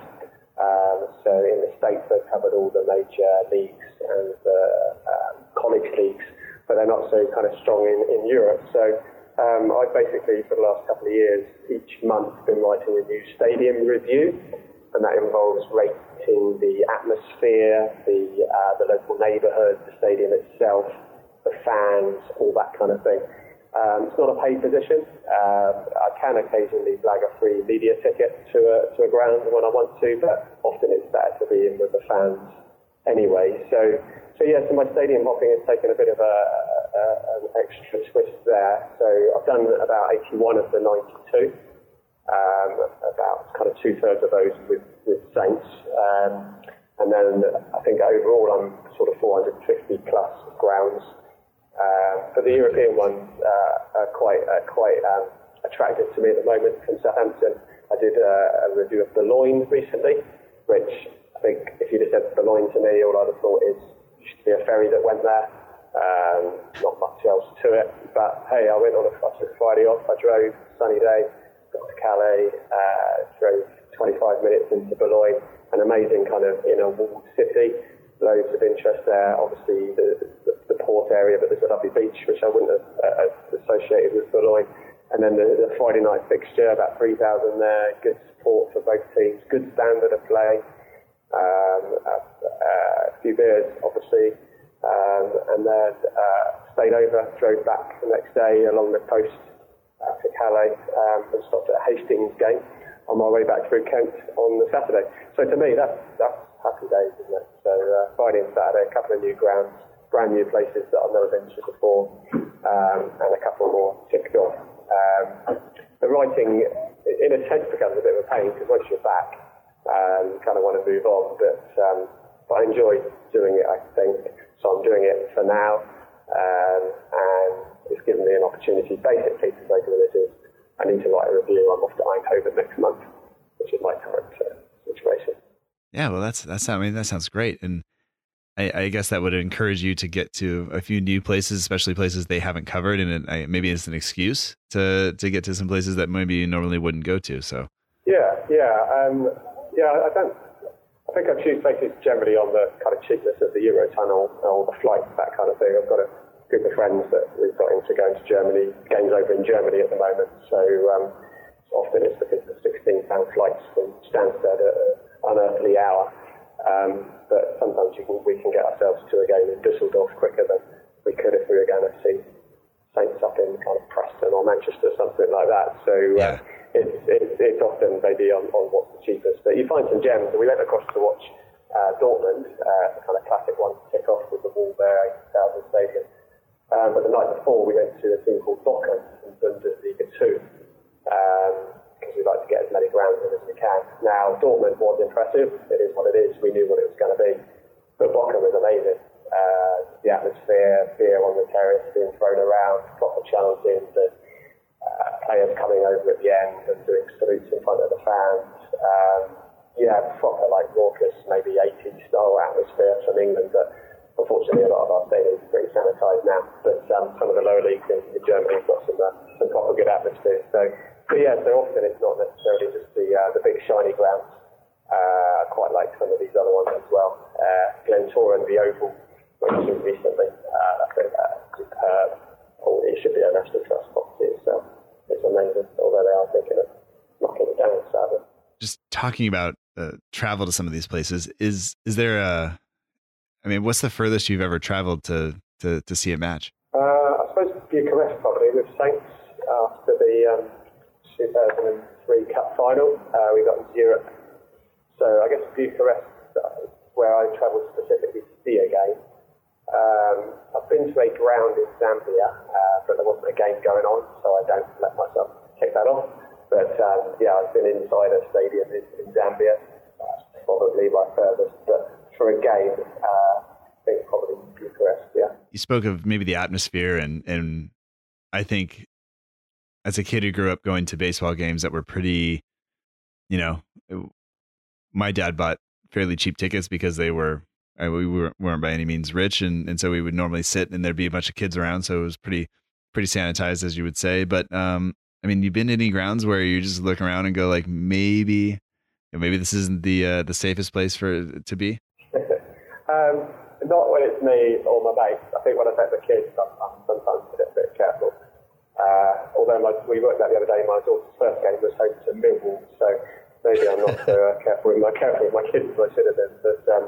[SPEAKER 4] Um, so in the States, they've covered all the major leagues and the um, college leagues but they're not so kind of strong in, in Europe. So um, I've basically, for the last couple of years, each month been writing a new stadium review, and that involves rating the atmosphere, the, uh, the local neighbourhood, the stadium itself, the fans, all that kind of thing. Um, it's not a paid position. Uh, I can occasionally flag a free media ticket to a, to a ground when I want to, but often it's better to be in with the fans anyway. So so yeah, so my stadium hopping has taken a bit of a, a, an extra twist there. So I've done about 81 of the 92, um, about kind of two thirds of those with, with Saints. Um, and then I think overall I'm sort of 450 plus grounds. Um, but the European ones uh, are quite uh, quite um, attractive to me at the moment. From Southampton, I did a, a review of Boulogne recently, which I think if you'd have said Boulogne to me, all I'd have thought is to be a ferry that went there. Um, not much else to it. But hey, I went on a, I took Friday off. I drove, sunny day, got to Calais, uh, drove 25 minutes into Boulogne, an amazing kind of inner walled city. Loads of interest there. Obviously, the, the port area, but there's a lovely beach which I wouldn't have uh, associated with Boulogne. And then the, the Friday night fixture, about 3,000 there. Good support for both teams. Good standard of play um, a, a, few beers, obviously, um, and then uh, stayed over, drove back the next day along the coast uh, to Calais, um, and stopped at Hastings game on my way back through Kent on the Saturday. So to me, that's that's happy days, isn't it? So uh, Friday and Saturday, a couple of new grounds, brand new places that I've never been to before, um, and a couple more ticked off. Um, the writing, in a sense, becomes a bit of a pain because once you're back, um, you kind of want to move on. But, um, but I enjoy doing it, I think. So I'm doing it for now, um, and it's given me an opportunity basically to say to the missus, I need to write a review. I'm off to Eindhoven next month, which is my current uh, situation.
[SPEAKER 3] Yeah, well, that's that's I mean that sounds great, and I, I, guess that would encourage you to get to a few new places, especially places they haven't covered, and it, I, maybe it's an excuse to to get to some places that maybe you normally wouldn't go to. So
[SPEAKER 4] yeah, yeah, um, yeah. I don't. I think I choose places generally on the kind of cheapness of the Eurotunnel or the flights, that kind of thing. I've got a group of friends that we've got into going to Germany, games over in Germany at the moment. So um, often it's because the 16 pound flights from Stansted at an unearthly hour. Um, but sometimes can, we can get ourselves to a game in Dusseldorf quicker than we could if we were going to see Saints up in kind of Preston or Manchester, or something like that. So uh, it's, it's, it's often maybe on, on what's the cheapest. But you find some gems. We went across to watch uh, Dortmund, uh, the kind of classic one to tick off with the wall there, 80,000 stadium. Um, but the night before, we went to a team called Bochum in Bundesliga 2. Um, we like to get as many grounds in as we can. Now, Dortmund was impressive. It is what it is. We knew what it was going to be. But Bochum was amazing. Uh, the atmosphere, beer on the terrace being thrown around, proper chanting, the uh, players coming over at the end and doing salutes in front of the fans. Um, yeah, proper like raucous, maybe 80s style atmosphere from England that unfortunately a lot of our stadiums are pretty sanitised now. But um, some of the lower leagues in, in Germany have got some, uh, some proper good atmosphere. So but yeah, so often it's not necessarily just the uh, the big shiny grounds. Uh, I quite like some of these other ones as well. Uh, Glentoran, the Oval, which was recently, uh, I think uh, superb. Oh, it should be a National Trust property itself. It's amazing, although they are thinking of knocking it down, sadly.
[SPEAKER 3] Just talking about uh, travel to some of these places, is is there a? I mean, what's the furthest you've ever traveled to to, to see a match?
[SPEAKER 4] Uh, I suppose Bucharest probably with Saints after the um, 2003 Cup final. Uh, we got into Europe. So I guess Bucharest, uh, where I travelled specifically to see a game. Um, I've been to a ground in Zambia, uh, but there wasn't a game going on, so I don't let myself take that off. But um, yeah, I've been inside a stadium in, in Zambia. That's probably my furthest. But for a game, uh, I think probably Bucharest, yeah.
[SPEAKER 3] You spoke of maybe the atmosphere, and, and I think as a kid who grew up going to baseball games that were pretty, you know, my dad bought fairly cheap tickets because they were uh, we weren't, weren't by any means rich, and and so we would normally sit and there'd be a bunch of kids around, so it was pretty pretty sanitized as you would say. But um, I mean, you've been to any grounds where you just look around and go like maybe. Maybe this isn't the uh, the safest place for it to be. [LAUGHS]
[SPEAKER 4] um, not when it's me or my mates. I think when I take the kids, I'm, I'm sometimes a bit careful. Uh, although my, we worked out the other day, my daughter's first game was home to Millwall, so maybe I'm not so uh, [LAUGHS] careful with my careful with my kids as I should have been. But um,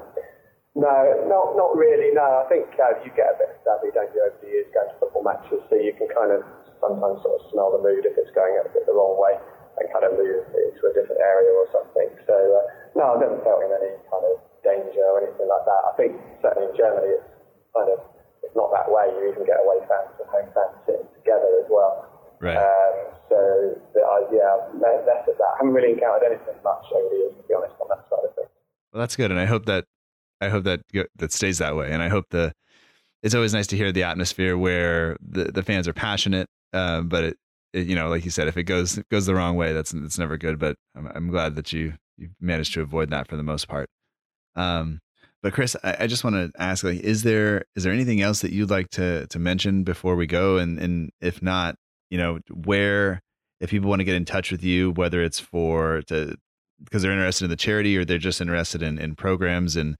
[SPEAKER 4] no, not not really. No, I think uh, you get a bit savvy, don't you, over the years going to football matches, so you can kind of sometimes sort of smell the mood if it's going a bit the wrong way and kind of move into a different area or something. So uh, no, I've never felt in any kind of danger or anything like that. I think certainly in Germany it's kind of it's not that way. You even get away fans and home fans sitting together as well.
[SPEAKER 3] Right.
[SPEAKER 4] Um, so uh, yeah, less of that. I haven't really encountered anything much over the years, to be honest, on that side of things.
[SPEAKER 3] Well, that's good, and I hope that I hope that that stays that way, and I hope the it's always nice to hear the atmosphere where the, the fans are passionate, uh, but it, it, you know, like you said, if it goes goes the wrong way, that's that's never good. But I'm, I'm glad that you you managed to avoid that for the most part. Um, but Chris, I, I just want to ask, like, is there is there anything else that you'd like to to mention before we go? And and if not, you know, where if people want to get in touch with you, whether it's for to because they're interested in the charity or they're just interested in in programs and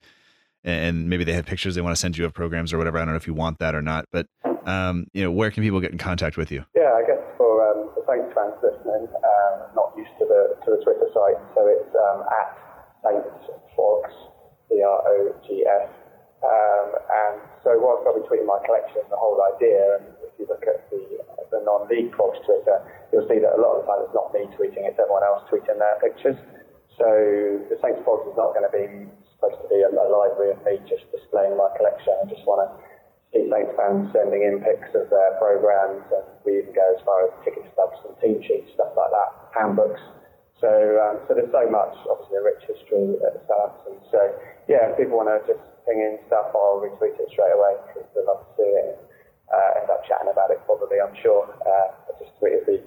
[SPEAKER 3] and maybe they have pictures they want to send you of programs or whatever. I don't know if you want that or not, but um, you know, where can people get in contact with you?
[SPEAKER 4] Yeah, I guess for um, the Saints listening, um, not used to the to the Twitter site, so it's um, at Saints Progs P-R-O-G-S. Um, and so whilst I'll be tweeting my collection, the whole idea, and if you look at the, the non-league Progs Twitter, you'll see that a lot of the time it's not me tweeting, it's everyone else tweeting their pictures. So the Saints Progs is not going to be supposed to be a, a library of me just displaying my collection. I just want to Keith Saints fans sending in pics of their programs, and we even go as far as ticket stubs and team sheets, stuff like that, handbooks. So, um, so there's so much, obviously, a rich history at Southampton. So, yeah, if people want to just ping in stuff, I'll retweet it straight away because I'd love to see it. Uh, end up chatting about it probably, I'm sure. Uh, I just tweeted the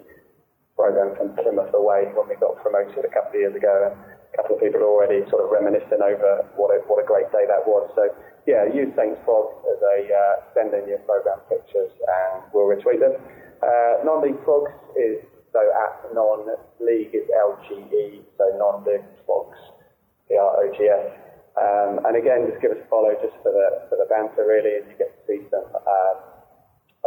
[SPEAKER 4] program from Plymouth away when we got promoted a couple of years ago, and a couple of people are already sort of reminiscing over what a, what a great day that was. So, yeah, use Saints Fog as a uh, send in your program pictures and we'll retweet them. Uh, non-league progs is so at non-league is LGE, so non-league progs, P-R-O-G-S. Um, and again, just give us a follow just for the for the banter really, and you get to see some um,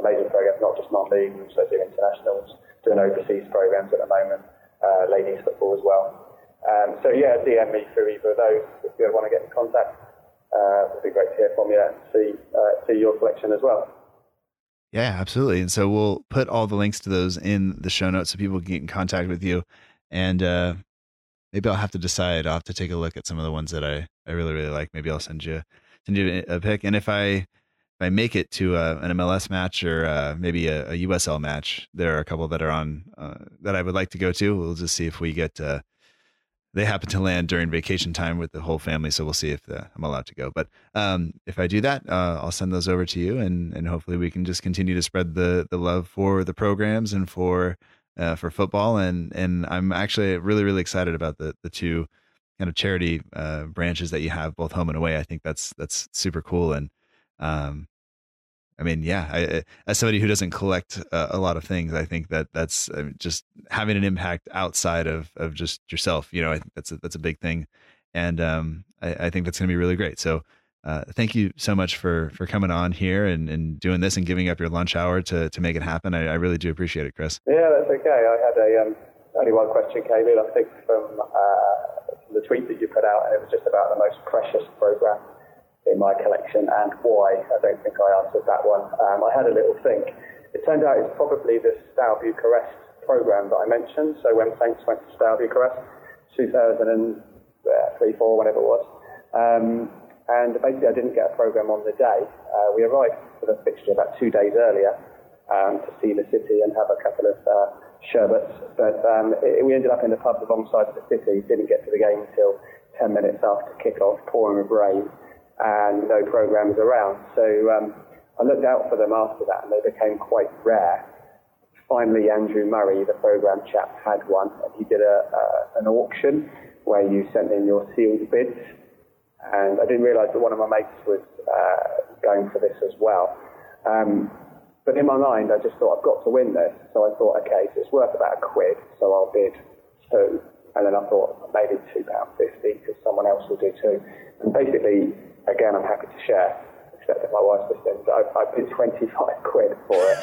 [SPEAKER 4] amazing programs, not just non-league, we also do internationals, doing overseas programs at the moment, uh, ladies football as well. Um, so yeah, DM me through either of those if you want to get in contact. Uh, it'd be great to hear from you and see uh, see your collection as well.
[SPEAKER 3] Yeah, absolutely. And so we'll put all the links to those in the show notes so people can get in contact with you. And uh, maybe I'll have to decide. I'll have to take a look at some of the ones that I, I really, really like. Maybe I'll send you send you a pick. And if I if I make it to a, uh, an MLS match or uh, maybe a, a, USL match, there are a couple that are on uh, that I would like to go to. We'll just see if we get uh, they happen to land during vacation time with the whole family, so we'll see if uh, I'm allowed to go. But um, if I do that, uh, I'll send those over to you, and and hopefully we can just continue to spread the the love for the programs and for uh, for football. And and I'm actually really really excited about the the two kind of charity uh, branches that you have, both home and away. I think that's that's super cool, and um, I mean, yeah, I, as somebody who doesn't collect uh, a lot of things, I think that that's I mean, just having an impact outside of, of just yourself. You know, that's a, that's a big thing, and um, I, I, think that's going to be really great. So, uh, thank you so much for for coming on here and, and doing this and giving up your lunch hour to to make it happen. I, I really do appreciate it, Chris.
[SPEAKER 4] Yeah, that's okay. I had a um, only one question came I think, from uh, the tweet that you put out, and it was just about the most precious program in my collection and why. I don't think I answered that one. Um, I had a little think. It turned out it's probably the Steaua Bucharest program that I mentioned. So when Saints went to Steaua Bucharest, 2003, 4, whenever it was. Um, and basically, I didn't get a program on the day. Uh, we arrived for the fixture about two days earlier um, to see the city and have a couple of uh, sherbets. But um, it, we ended up in the pub alongside the city. Didn't get to the game until 10 minutes after kick-off, pouring with rain and no programs around. So um, I looked out for them after that, and they became quite rare. Finally, Andrew Murray, the program chap, had one, and he did a, uh, an auction where you sent in your sealed bids. And I didn't realise that one of my mates was uh, going for this as well. Um, but in my mind, I just thought I've got to win this. So I thought, okay, so it's worth about a quid, so I'll bid two. And then I thought maybe two pound fifty because someone else will do two. And basically, again, I'm happy to share, except that my wife's listening. I, I paid 25 [LAUGHS] quid for it,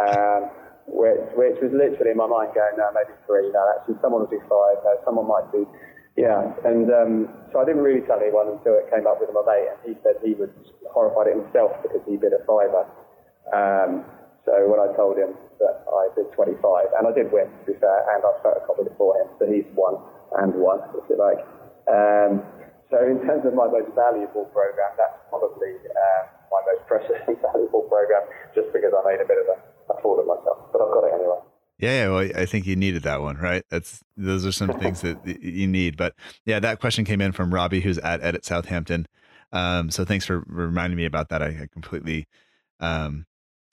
[SPEAKER 4] um, which, which was literally in my mind going, no, maybe three. No, actually, someone will do five. No, someone might do, yeah. And um, so I didn't really tell anyone until it came up with my mate, and he said he was horrified at himself because he bid a fiver. Um, so when I told him that I bid 25, and I did win, to be fair, and I photocopied it for him, so he's won and won, if you like. Um, so in terms of my most valuable program, that's probably uh, my most precious [LAUGHS] and valuable program, just because I made a bit of a, a fool of myself. But I've got it anyway.
[SPEAKER 3] Yeah, well, I think you needed that one, right? That's those are some things that you need. But yeah, that question came in from Robbie, who's at Edit Southampton. Um, so thanks for reminding me about that. I, I completely, um,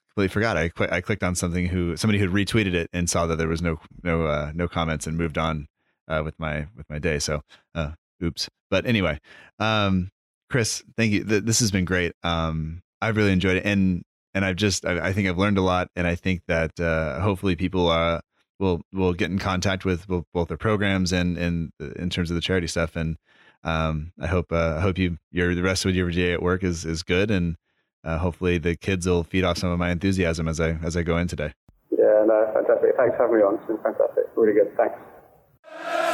[SPEAKER 3] completely forgot. I I clicked on something who somebody who retweeted it and saw that there was no no uh, no comments and moved on uh, with my with my day. So uh, oops. But anyway, um, Chris, thank you. This has been great. Um, I've really enjoyed it, and and I've just I, I think I've learned a lot, and I think that uh, hopefully people uh, will will get in contact with both, their programs and and in terms of the charity stuff. And um, I hope uh, I hope you your the rest of your day at work is is good, and uh, hopefully the kids will feed off some of my enthusiasm as I as I go in today.
[SPEAKER 4] Yeah, no, fantastic. Thanks for having me on. It's been fantastic. Really good. Thanks.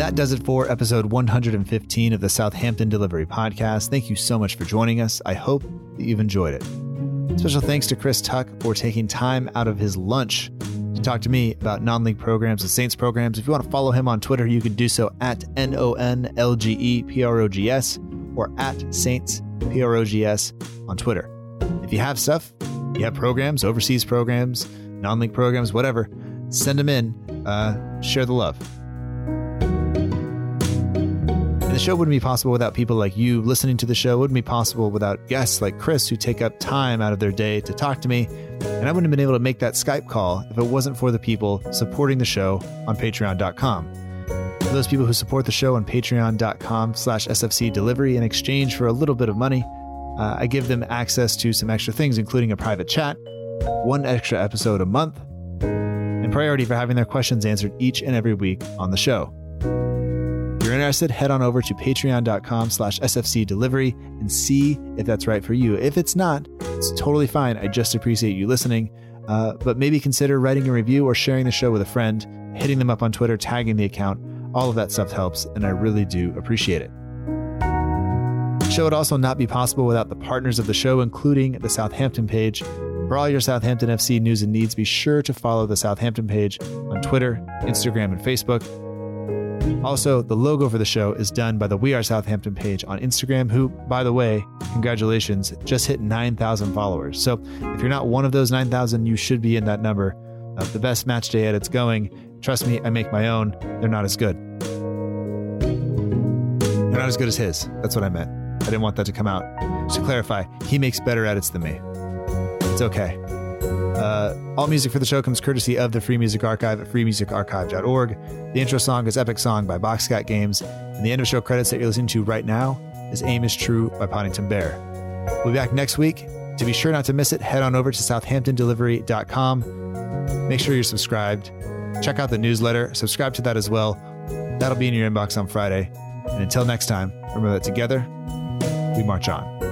[SPEAKER 5] That does it for episode 115 of the Southampton Delivery Podcast. Thank you so much for joining us. I hope that you've enjoyed it. Special thanks to Chris Tuck for taking time out of his lunch to
[SPEAKER 3] talk to me about non league programs and Saints programs. If you want to follow him on Twitter, you can do so at N O N L G E P R O G S or at Saints P R O G S on Twitter. If you have stuff, you have programs, overseas programs, non league programs, whatever, send them in. Uh, share the love. Show wouldn't be possible without people like you listening to the show. It wouldn't be possible without guests like Chris who take up time out of their day to talk to me. And I wouldn't have been able to make that Skype call if it wasn't for the people supporting the show on patreon.com. For those people who support the show on patreon.com slash SFC delivery in exchange for a little bit of money, uh, I give them access to some extra things, including a private chat, one extra episode a month, and priority for having their questions answered each and every week on the show. You're interested, head on over to patreon.com slash SFC delivery and see if that's right for you. If it's not, it's totally fine. I just appreciate you listening. Uh, but maybe consider writing a review or sharing the show with a friend, hitting them up on Twitter, tagging the account. All of that stuff helps, and I really do appreciate it. The show would also not be possible without the partners of the show, including the Southampton page. For all your Southampton FC news and needs, be sure to follow the Southampton page on Twitter, Instagram, and Facebook. Also, the logo for the show is done by the We Are Southampton page on Instagram, who, by the way, congratulations, just hit 9,000 followers. So if you're not one of those 9,000, you should be in that number. Uh, the best match day edits going. Trust me, I make my own. They're not as good. They're not as good as his. That's what I meant. I didn't want that to come out. Just to clarify, he makes better edits than me. It's okay. Uh, all music for the show comes courtesy of the Free Music Archive at freemusicarchive.org. The intro song is Epic Song by Boxcat Games, and the end of show credits that you're listening to right now is Aim is True by Podington Bear. We'll be back next week. To be sure not to miss it, head on over to southamptondelivery.com. Make sure you're subscribed. Check out the newsletter, subscribe to that as well. That'll be in your inbox on Friday. And until next time, remember that together, we march on.